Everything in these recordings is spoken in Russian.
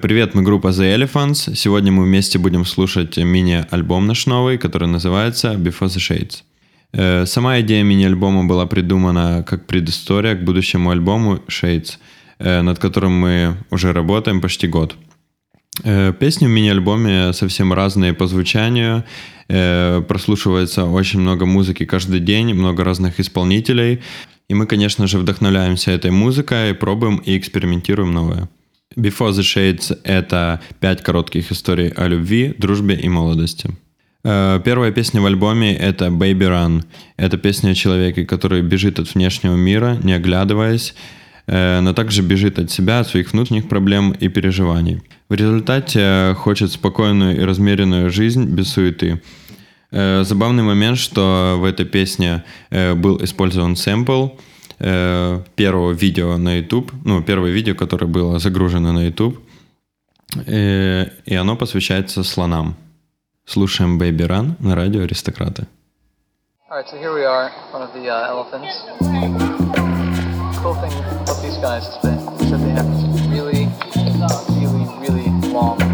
Привет, мы группа The Elephants. Сегодня мы вместе будем слушать мини-альбом наш новый, который называется Before the Shades. Э, сама идея мини-альбома была придумана как предыстория к будущему альбому Shades, э, над которым мы уже работаем почти год. Э, песни в мини-альбоме совсем разные по звучанию, прослушивается очень много музыки каждый день, много разных исполнителей, и мы, конечно же, вдохновляемся этой музыкой, пробуем и экспериментируем новое. Before the Shades — это пять коротких историй о любви, дружбе и молодости. Э, первая песня в альбоме — это «Baby Run». Это песня о человеке, который бежит от внешнего мира, не оглядываясь, э, но также бежит от себя, от своих внутренних проблем и переживаний. В результате хочет спокойную и размеренную жизнь без суеты. Э, забавный момент, что в этой песне был использован сэмпл — э, первого видео на YouTube, ну, первое видео, которое было загружено на YouTube, э, и оно посвящается слонам. Слушаем Baby Run на радио Аристократы. Alright, so here we are front of the uh, elephants. Cool thing about these guys is that they have really, really, really long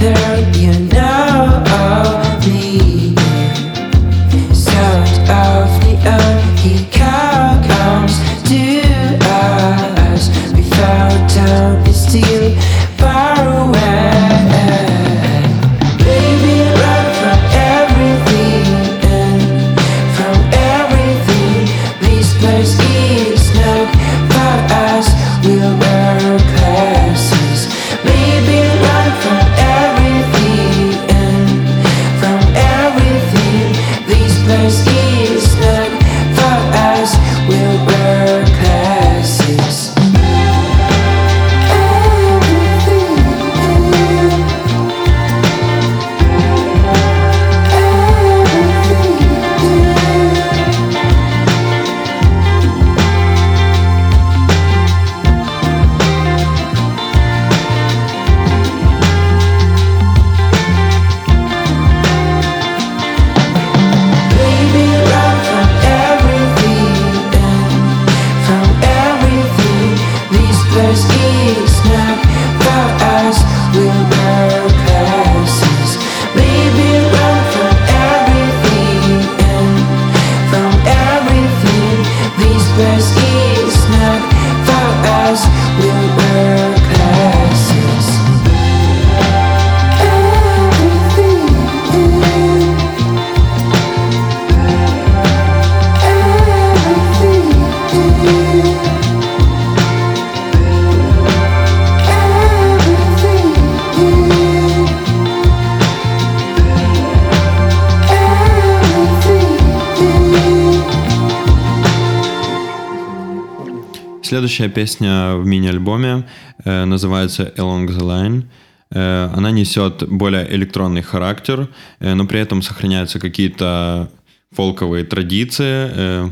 there'll be a night Следующая песня в мини-альбоме э, называется Along the Line. Э, она несет более электронный характер, э, но при этом сохраняются какие-то фолковые традиции, э,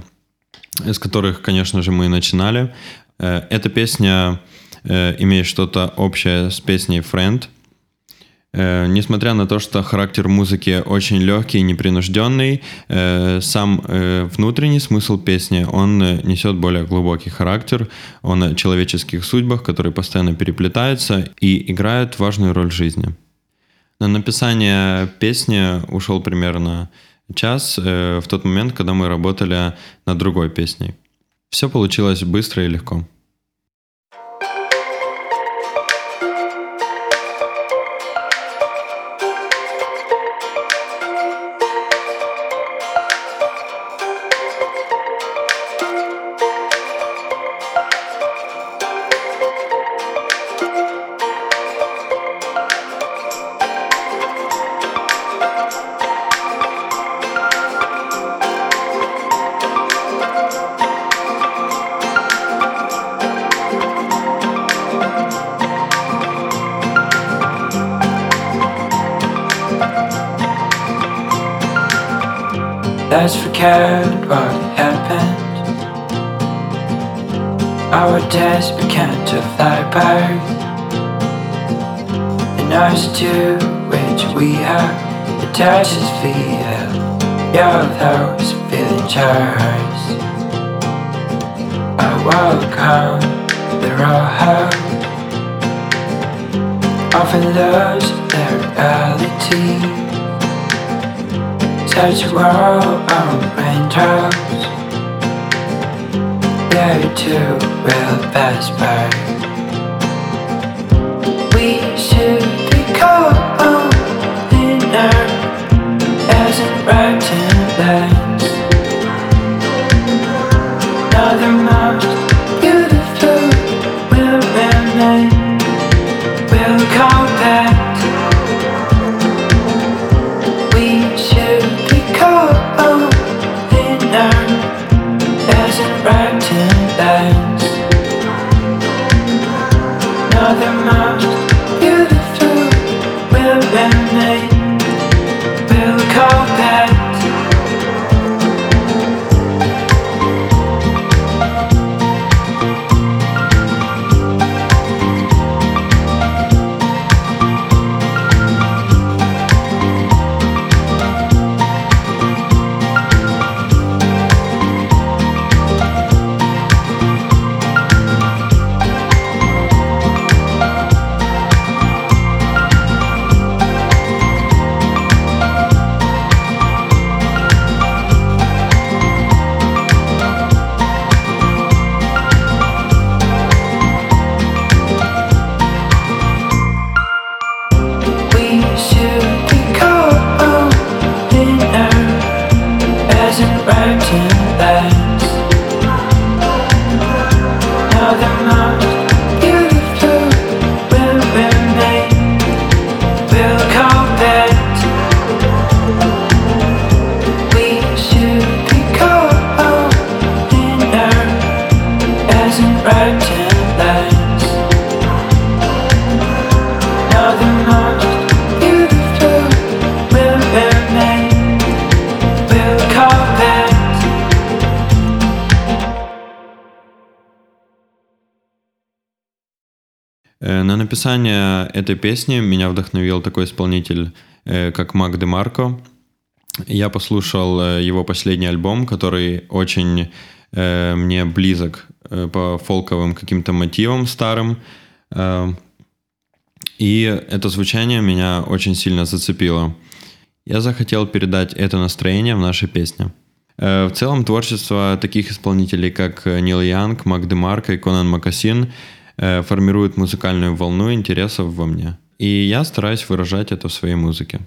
с которых, конечно же, мы и начинали. Э, эта песня э, имеет что-то общее с песней Friend. Э, несмотря на то, что характер музыки очень легкий и непринужденный, э, сам э, внутренний смысл песни, он несет более глубокий характер, он о человеческих судьбах, которые постоянно переплетаются и играют важную роль в жизни. На написание песни ушел примерно час в тот момент, когда мы работали над другой песней. Все получилось быстро и легко. Forget what happened. Our days began to fly by. And us to which we are attached as feel. Your those feeling jars. I walk home, the road. Often lose their reality touch the world on raindrops. There too will pass by. Написание этой песни меня вдохновил такой исполнитель, э, как Мак Де Марко. Я послушал э, его последний альбом, который очень э, мне близок по фолковым каким-то мотивам старым. И это звучание меня очень сильно зацепило. Я захотел передать это настроение в нашей песне. В целом творчество таких исполнителей, как Нил Янг, Мак Де Марко и Конан Макасин формирует музыкальную волну интересов во мне. И я стараюсь выражать это в своей музыке.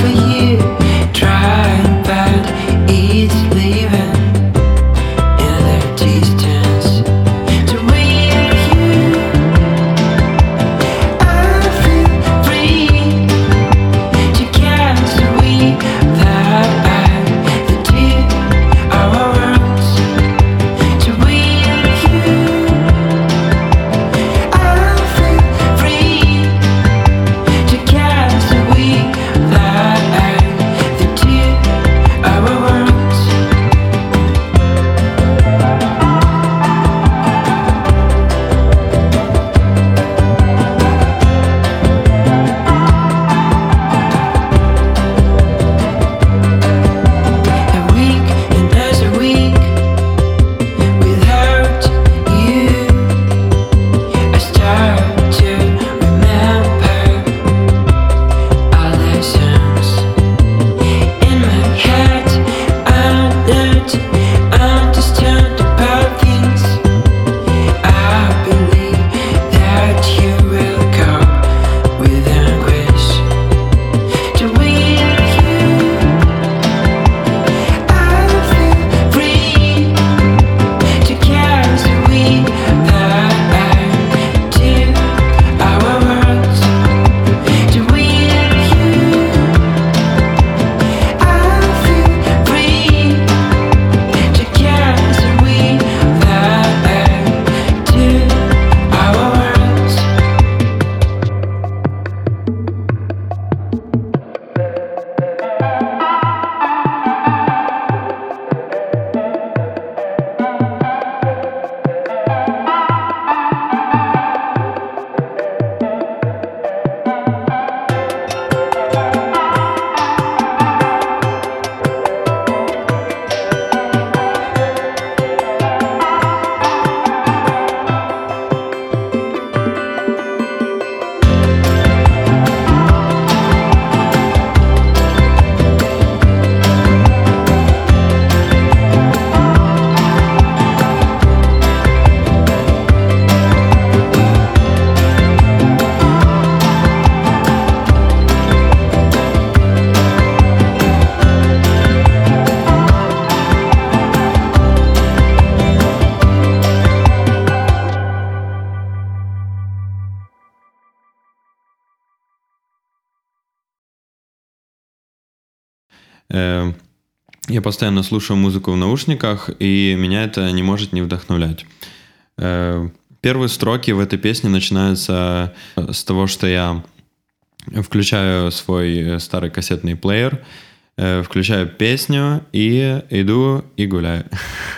for you. Я постоянно слушаю музыку в наушниках, и меня это не может не вдохновлять. Э, первые строки в этой песне начинаются с того, что я включаю свой старый кассетный плеер, включаю песню и иду и гуляю.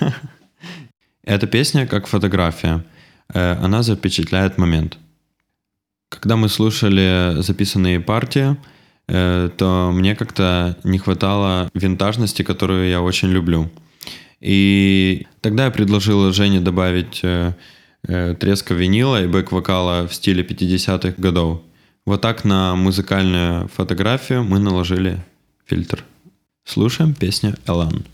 Эта песня как фотография. Она запечатляет момент. Когда мы слушали записанные партии, Э, то мне как-то не хватало винтажности, которую я очень люблю. И тогда я предложил Жене добавить э, э, треска винила и бэк-вокала в стиле 50-х годов. Вот так на музыкальную фотографию мы наложили фильтр. Слушаем песню «Элан».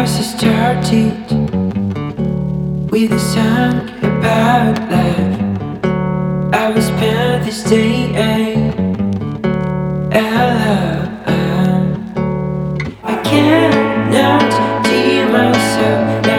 crisis started with a song about love. I will spend this day alone. I cannot deal myself.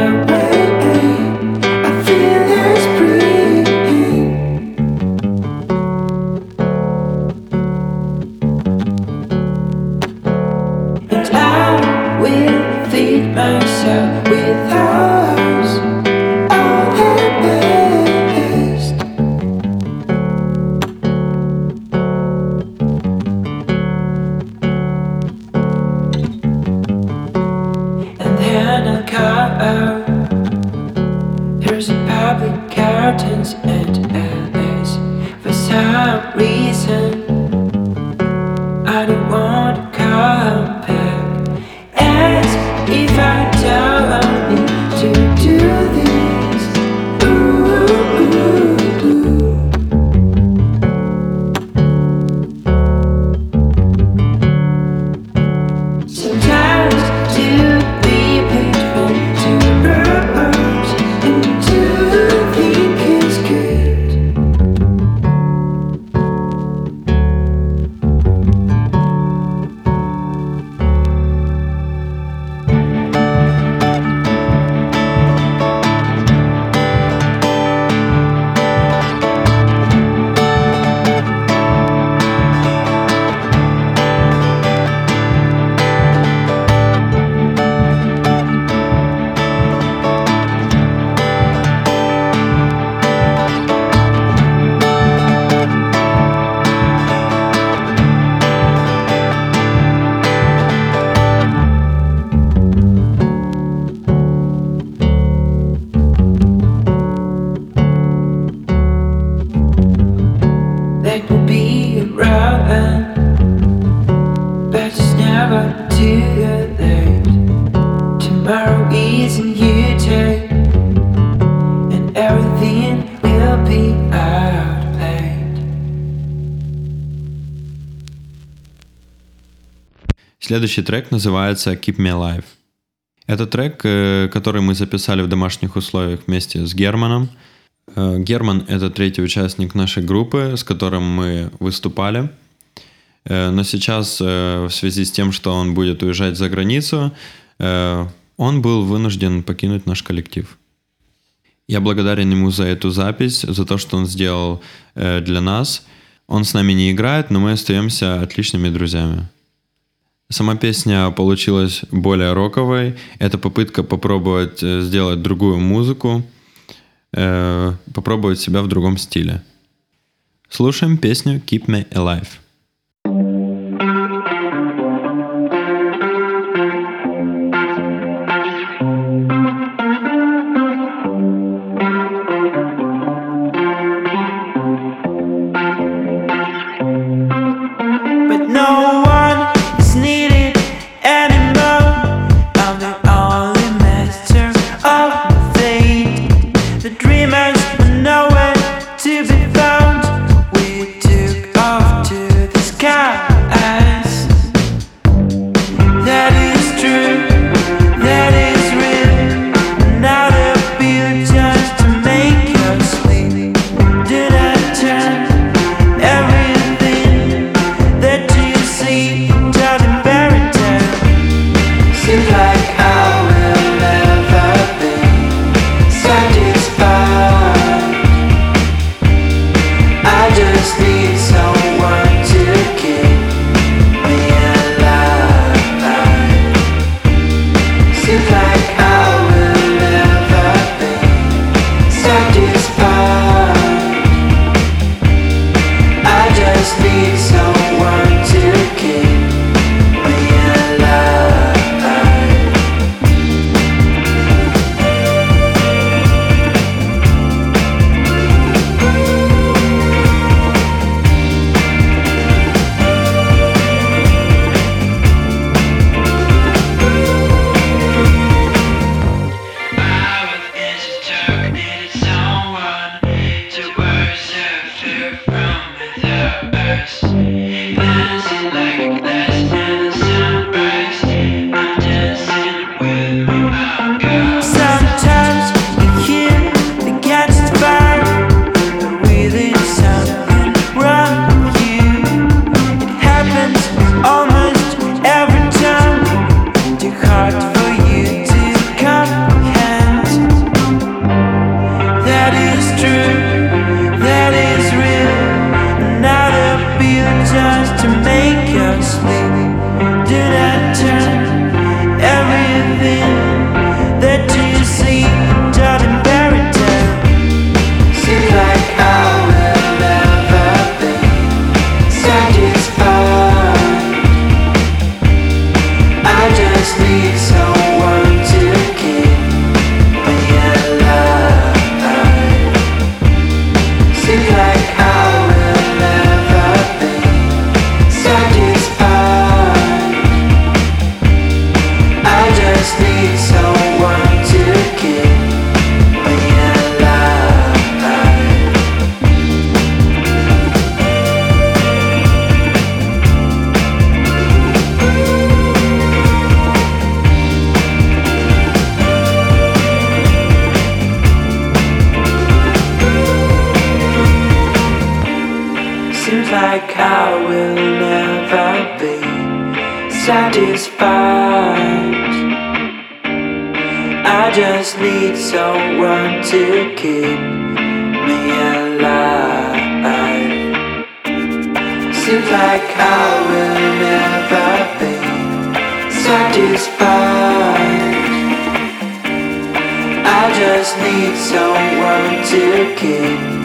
Следующий трек называется Keep Me Alive. Это трек, э, который мы записали в домашних условиях вместе с Германом. Э, Герман — это третий участник нашей группы, с которым мы выступали. Э, но сейчас, в связи с тем, что он будет уезжать за границу, он был вынужден покинуть наш коллектив. Я благодарен ему за эту запись, за то, что он сделал для нас. Он с нами не играет, но мы остаемся отличными друзьями. Сама песня получилась более роковой. Это попытка попробовать э, сделать другую музыку, э, попробовать себя в другом стиле. Слушаем песню Keep Me Alive. like I will never be satisfied. I just need someone to keep me alive. Seems like I will never be satisfied. I just need someone to keep.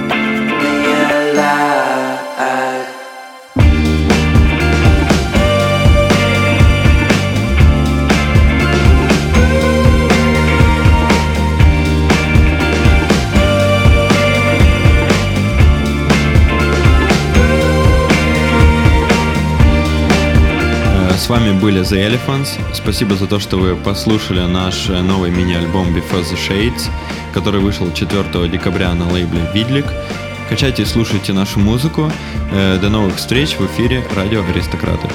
С вами были The Elephants. Спасибо за то, что вы послушали наш новый мини-альбом Before the Shades, который вышел 4 декабря на лейбле Видлик. Качайте и слушайте нашу музыку. Э, до новых встреч в эфире Радио Аристократы.